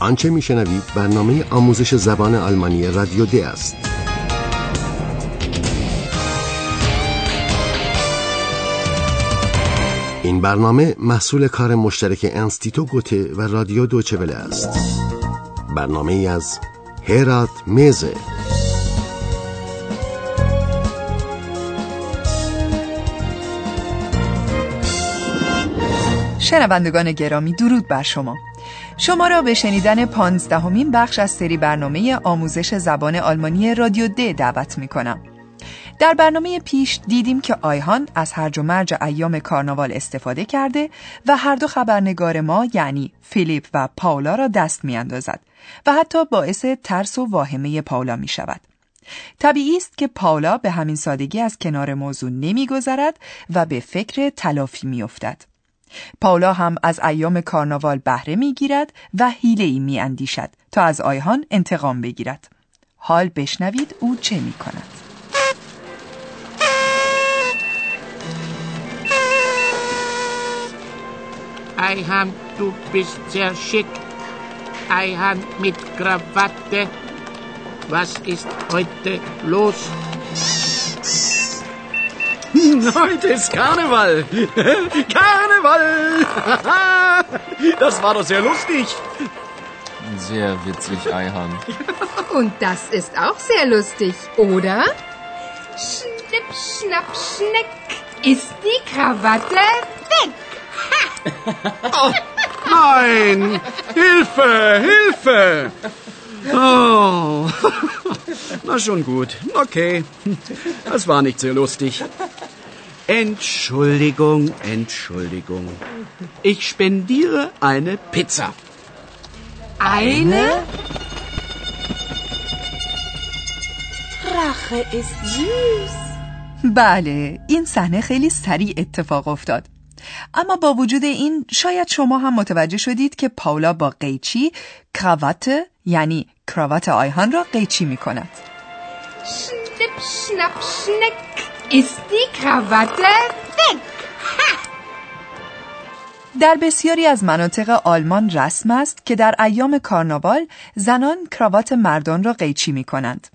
آنچه میشنوید برنامه آموزش زبان آلمانی رادیو دی است. این برنامه محصول کار مشترک انستیتو گوته و رادیو دوچوله است. برنامه از هرات میزه. شنوندگان گرامی درود بر شما شما را به شنیدن پانزدهمین بخش از سری برنامه آموزش زبان آلمانی رادیو د دعوت می کنم. در برنامه پیش دیدیم که آیهان از هرج و مرج ایام کارناوال استفاده کرده و هر دو خبرنگار ما یعنی فیلیپ و پاولا را دست می اندازد و حتی باعث ترس و واهمه پاولا می شود. طبیعی است که پاولا به همین سادگی از کنار موضوع نمیگذرد و به فکر تلافی میافتد. پاولا هم از ایام کارناوال بهره می‌گیرد و حیله ای می اندیشد تا از آیهان انتقام بگیرد. حال بشنوید او چه می کند. Eihan, du bist sehr schick. Eihan mit Krawatte. Was ist heute los? Heute ist Karneval. Karneval. Das war doch sehr lustig. Sehr witzig, Eihan. Und das ist auch sehr lustig, oder? Schnipp, schnapp, schneck. Ist die Krawatte weg? Oh, nein! Hilfe! Hilfe! Oh. Na schon gut. Okay. Das war nicht sehr lustig. Entschuldigung, Entschuldigung. Ich spendiere eine Pizza. Eine? Rache ist süß. بله این صحنه خیلی سریع اتفاق افتاد اما با وجود این شاید شما هم متوجه شدید که پاولا با قیچی کراوات یعنی کراوات آیهان را قیچی می کند Schnipp, schnapp, schneck. Ist die Krawatte weg? در بسیاری از مناطق آلمان رسم است که در ایام کارناوال زنان کراوات مردان را قیچی می کنند.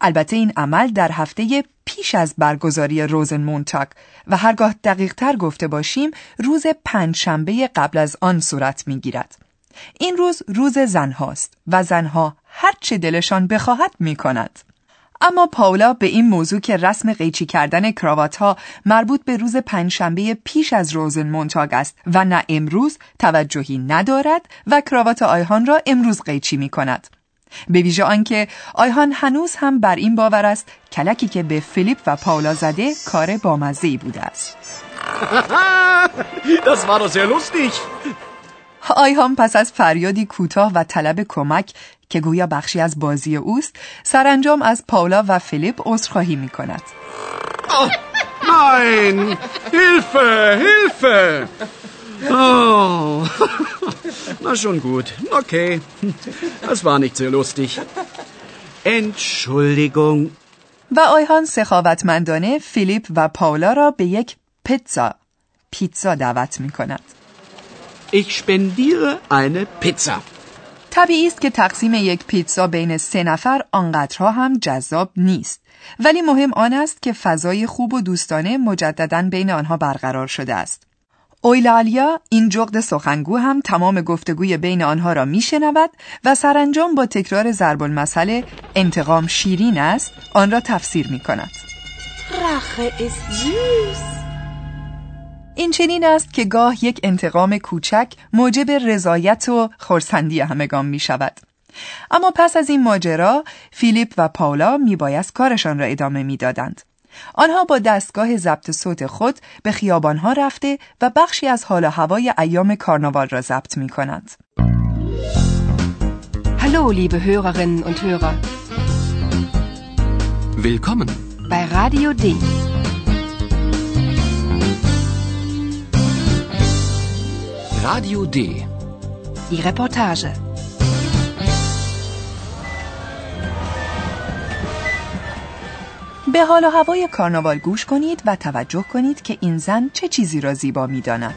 البته این عمل در هفته پیش از برگزاری روزن مونتاک و هرگاه دقیق تر گفته باشیم روز پنجشنبه قبل از آن صورت می گیرد. این روز روز زن هاست و زنها هر چه دلشان بخواهد می کند. اما پاولا به این موضوع که رسم قیچی کردن کراوات ها مربوط به روز پنجشنبه پیش از روزن مونتاگ است و نه امروز توجهی ندارد و کراوات آیهان را امروز قیچی می کند. به ویژه آنکه آیهان هنوز هم بر این باور است کلکی که به فیلیپ و پاولا زده کار بامزه بوده است. Das war doch sehr lustig. آیهان پس از فریادی کوتاه و طلب کمک که گویا بخشی از بازی اوست سرانجام از پاولا و فیلیپ عذرخواهی می کند. Hilfe! Hilfe! Oh. Na schon gut. Okay. Das war nicht sehr lustig. Entschuldigung. و آیهان سخاوتمندانه فیلیپ و پاولا را به یک پیتزا پیتزا دعوت می کند. Ich spendiere eine Pizza. طبیعی است که تقسیم یک پیتزا بین سه نفر آنقدرها هم جذاب نیست. ولی مهم آن است که فضای خوب و دوستانه مجددا بین آنها برقرار شده است. اویلالیا این جغد سخنگو هم تمام گفتگوی بین آنها را میشنود و سرانجام با تکرار ضرب المثل انتقام شیرین است آن را تفسیر می کند. این چنین است که گاه یک انتقام کوچک موجب رضایت و خورسندی همگان می شود. اما پس از این ماجرا فیلیپ و پاولا میبایست کارشان را ادامه می‌دادند. آنها با دستگاه ضبط صوت خود به خیابانها رفته و بخشی از حال و هوای ایام کارناوال را ضبط می کنند. Hallo, liebe Hörerinnen und Hörer. Willkommen. Bei Radio D. Radio D. Die Reportage. به حال و هوای کارناوال گوش کنید و توجه کنید که این زن چه چیزی را زیبا می داند.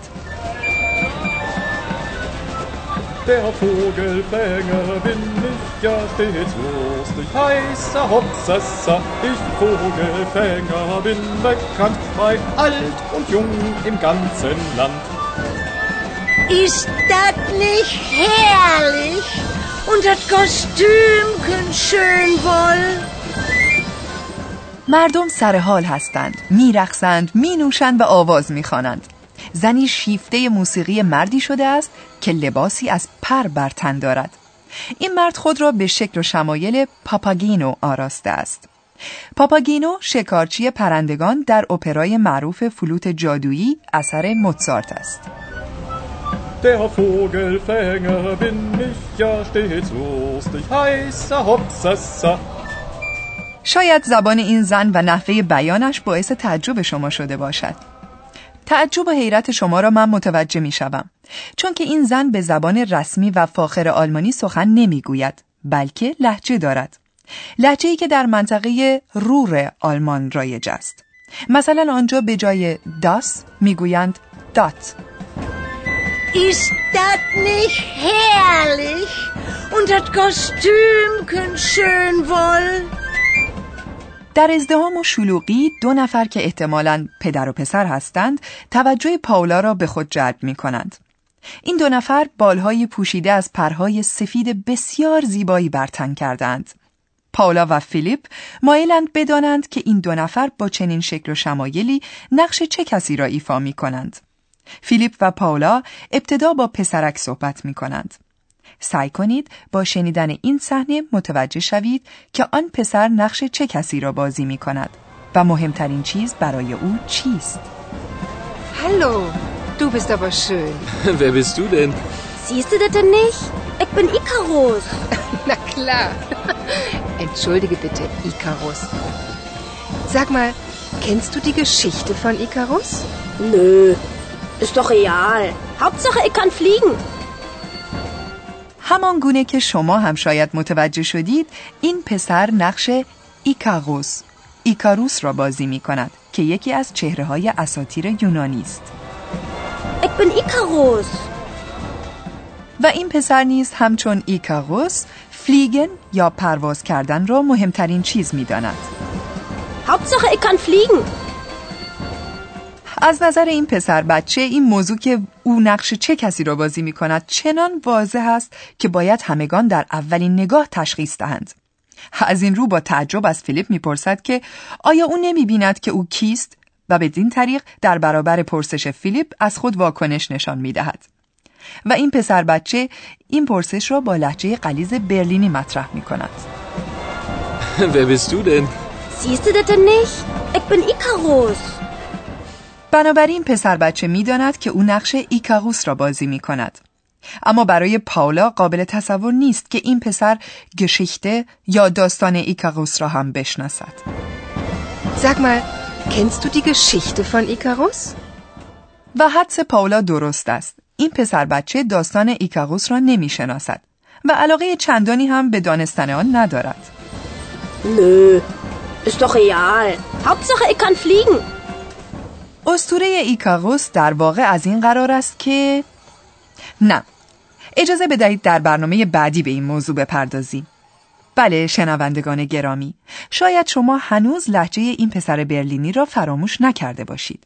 Der Vogelfänger bin ich ja stets lustig, heißer Hopsassa, ich Vogelfänger bin bekannt bei alt und jung im ganzen Land. Ist das nicht herrlich? Und das Kostümchen schön wohl? مردم سر حال هستند. میرقصند مینوشند و آواز می‌خوانند. زنی شیفته موسیقی مردی شده است که لباسی از پر بر تن دارد. این مرد خود را به شکل و شمایل پاپاگینو آراسته است. پاپاگینو شکارچی پرندگان در اپرای معروف فلوت جادویی اثر موتسارت است. Der Vogelfänger bin ich ja stets lustig, heißer Hopsassa. شاید زبان این زن و نحوه بیانش باعث تعجب شما شده باشد. تعجب و حیرت شما را من متوجه می شوم. چون که این زن به زبان رسمی و فاخر آلمانی سخن نمی گوید بلکه لحجه دارد. لحجه ای که در منطقه رور آلمان رایج است. مثلا آنجا به جای داس می‌گویند دات Ist das nicht herrlich? Und das Kostümchen schön wohl? در ازدهام و شلوغی دو نفر که احتمالاً پدر و پسر هستند توجه پاولا را به خود جلب می کنند. این دو نفر بالهای پوشیده از پرهای سفید بسیار زیبایی برتن کردند. پاولا و فیلیپ مایلند بدانند که این دو نفر با چنین شکل و شمایلی نقش چه کسی را ایفا می کنند. فیلیپ و پاولا ابتدا با پسرک صحبت می کنند. سعی کنید با شنیدن این صحنه متوجه شوید که آن پسر نقش چه کسی را بازی می کند و مهمترین چیز برای او چیست؟ Hallo, du bist aber schön. Wer bist du denn? Siehst du das denn nicht? Ich bin Icarus. Na klar. Entschuldige bitte, Icarus. Sag mal, kennst du die Geschichte von Icarus? Nö, ist doch real. Hauptsache, ich kann fliegen. همان گونه که شما هم شاید متوجه شدید این پسر نقش ایکاروس ایکاروس را بازی می کند که یکی از چهره های اساتیر یونانی است bin Icarus. و این پسر نیز همچون ایکاروس فلیگن یا پرواز کردن را مهمترین چیز می داند. Hauptsache, ich kann fliegen. از نظر این پسر بچه این موضوع که او نقش چه کسی را بازی می کند چنان واضح است که باید همگان در اولین نگاه تشخیص دهند. از این رو با تعجب از فیلیپ می‌پرسد که آیا او نمی بیند که او کیست و بدین طریق در برابر پرسش فیلیپ از خود واکنش نشان می دهد. و این پسر بچه این پرسش را با لحجه قلیز برلینی مطرح می کند. Wer bist du denn? Siehst du das denn nicht? Ich bin Icarus. بنابراین پسر بچه می داند که او نقش ایکاروس را بازی می کند. اما برای پاولا قابل تصور نیست که این پسر گشیخته یا داستان ایکاروس را هم بشناسد. Sag mal, kennst du die Geschichte von Icarus? و حدس پاولا درست است. این پسر بچه داستان ایکاروس را نمی شناسد و علاقه چندانی هم به دانستن آن ندارد. Nö, ist doch real. Hauptsache, ich kann fliegen. استوره ایکاروس در واقع از این قرار است که نه اجازه بدهید در برنامه بعدی به این موضوع بپردازیم بله شنوندگان گرامی شاید شما هنوز لحجه این پسر برلینی را فراموش نکرده باشید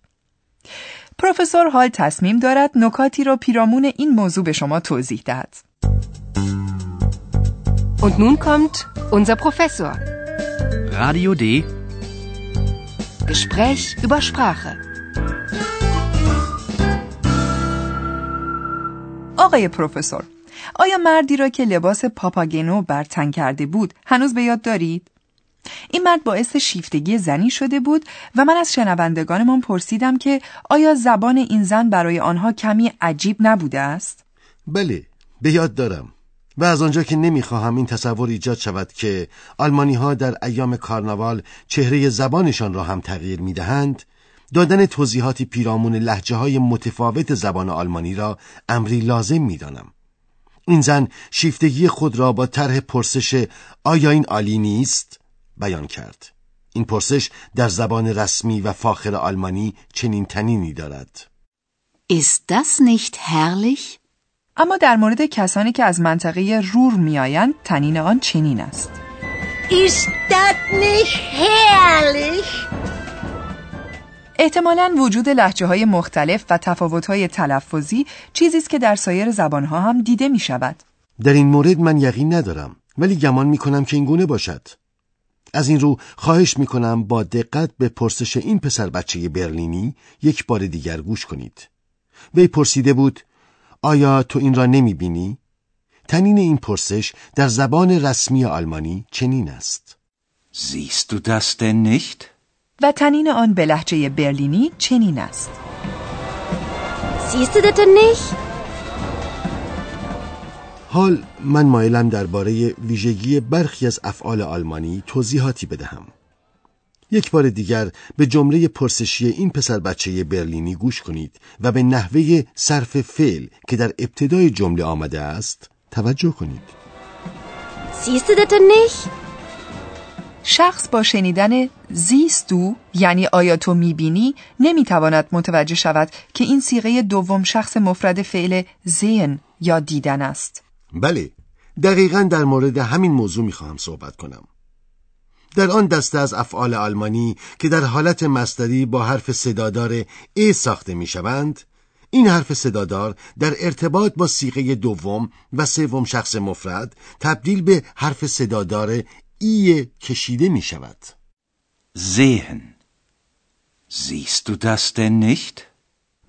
پروفسور هال تصمیم دارد نکاتی را پیرامون این موضوع به شما توضیح دهد Und nun kommt unser Professor. Radio D. Gespräch über Sprache. آقای پروفسور آیا مردی را که لباس پاپاگنو بر تن کرده بود هنوز به یاد دارید؟ این مرد باعث شیفتگی زنی شده بود و من از شنوندگانمان پرسیدم که آیا زبان این زن برای آنها کمی عجیب نبوده است؟ بله به یاد دارم و از آنجا که نمی‌خواهم این تصور ایجاد شود که آلمانی ها در ایام کارناوال چهره زبانشان را هم تغییر می‌دهند دادن توضیحاتی پیرامون لحجه های متفاوت زبان آلمانی را امری لازم می‌دانم. این زن شیفتگی خود را با طرح پرسش آیا این عالی نیست بیان کرد. این پرسش در زبان رسمی و فاخر آلمانی چنین تنینی دارد. Ist das nicht herrlich? اما در مورد کسانی که از منطقه رور میآیند تنین آن چنین است Ist das nicht herrlich? احتمالا وجود لحجه های مختلف و تفاوت های تلفظی چیزی است که در سایر زبان ها هم دیده می شود. در این مورد من یقین ندارم ولی گمان می کنم که این گونه باشد از این رو خواهش می کنم با دقت به پرسش این پسر بچه برلینی یک بار دیگر گوش کنید وی پرسیده بود آیا تو این را نمی بینی؟ تنین این پرسش در زبان رسمی آلمانی چنین است Siehst du das denn nicht? و تنین آن به لحجه برلینی چنین است Siehst du das denn nicht? حال من مایلم درباره ویژگی برخی از افعال آلمانی توضیحاتی بدهم یک بار دیگر به جمله پرسشی این پسر بچه برلینی گوش کنید و به نحوه صرف فعل که در ابتدای جمله آمده است توجه کنید Siehst du das denn nicht? شخص با شنیدن زیستو یعنی آیا تو می‌بینی نمی‌تواند متوجه شود که این سیغه دوم شخص مفرد فعل زین یا دیدن است. بله دقیقا در مورد همین موضوع می‌خواهم صحبت کنم. در آن دسته از افعال آلمانی که در حالت مصدری با حرف صدادار ای ساخته می‌شوند این حرف صدادار در ارتباط با سیغه دوم و سوم شخص مفرد تبدیل به حرف صدادار ای کشیده می شود Sehen. Siehst du das denn nicht?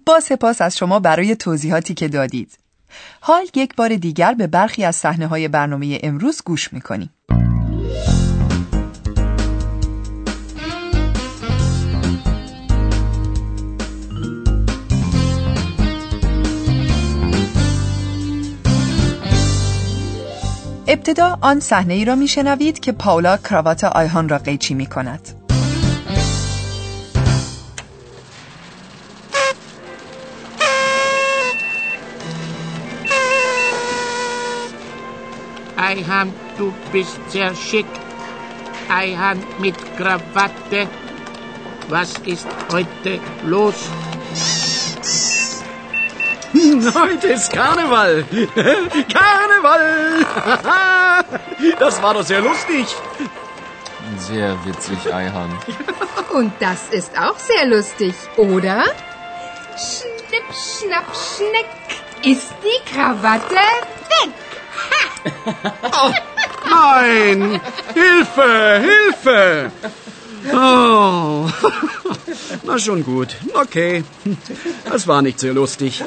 با سپاس از شما برای توضیحاتی که دادید حال یک بار دیگر به برخی از صحنه های برنامه امروز گوش می‌کنیم ابتدا آن صحنه ای را میشنوید که پاولا کراوات آیهان را قیچی می کند. Eihan, du bist sehr schick. Eihan mit Krawatte. Was ist heute los? Heute ist Karneval. Karneval. Das war doch sehr lustig. Sehr witzig, Eihan. Und das ist auch sehr lustig, oder? Schnipp, schnapp, schneck. Ist die Krawatte weg? Nein! Hilfe! Hilfe! Oh. Na schon gut. Okay. Das war nicht sehr lustig.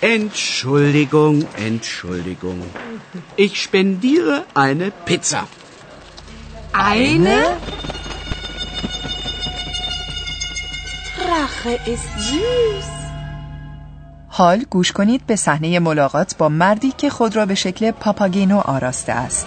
Entschuldigung, Entschuldigung. Ich spendiere eine Pizza. Eine? Rache ist süß. حال گوش کنید به صحنه ملاقات با مردی که خود را به شکل پاپاگینو آراسته است.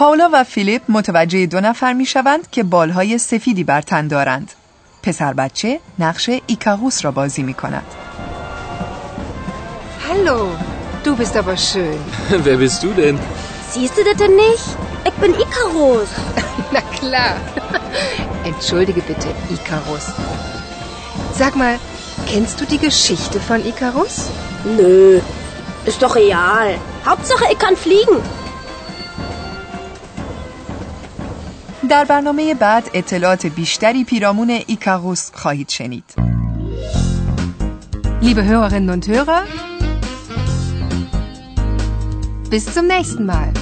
پاولا و فیلیپ متوجه دو نفر می شوند که بالهای سفیدی بر تن دارند. پسر بچه نقش ایکاروس را بازی می کند. Hallo, du bist aber schön. Wer bist du denn? Siehst du das denn nicht? Ich bin Icarus. Na klar. Entschuldige bitte, Icarus. Sag mal, kennst du die Geschichte von Icarus? Nö, ist doch real. Hauptsache, ich kann fliegen. در برنامه بعد اطلاعات بیشتری پیرامون ایکاروس خواهید شنید. Liebe Hörerinnen und Hörer, bis zum nächsten Mal.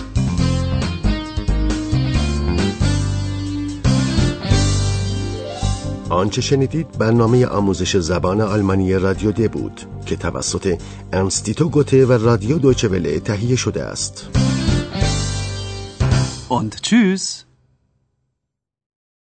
آنچه شنیدید برنامه آموزش زبان آلمانی رادیو د بود که توسط انستیتو گوته و رادیو دویچه وله تهیه شده است. Und tschüss.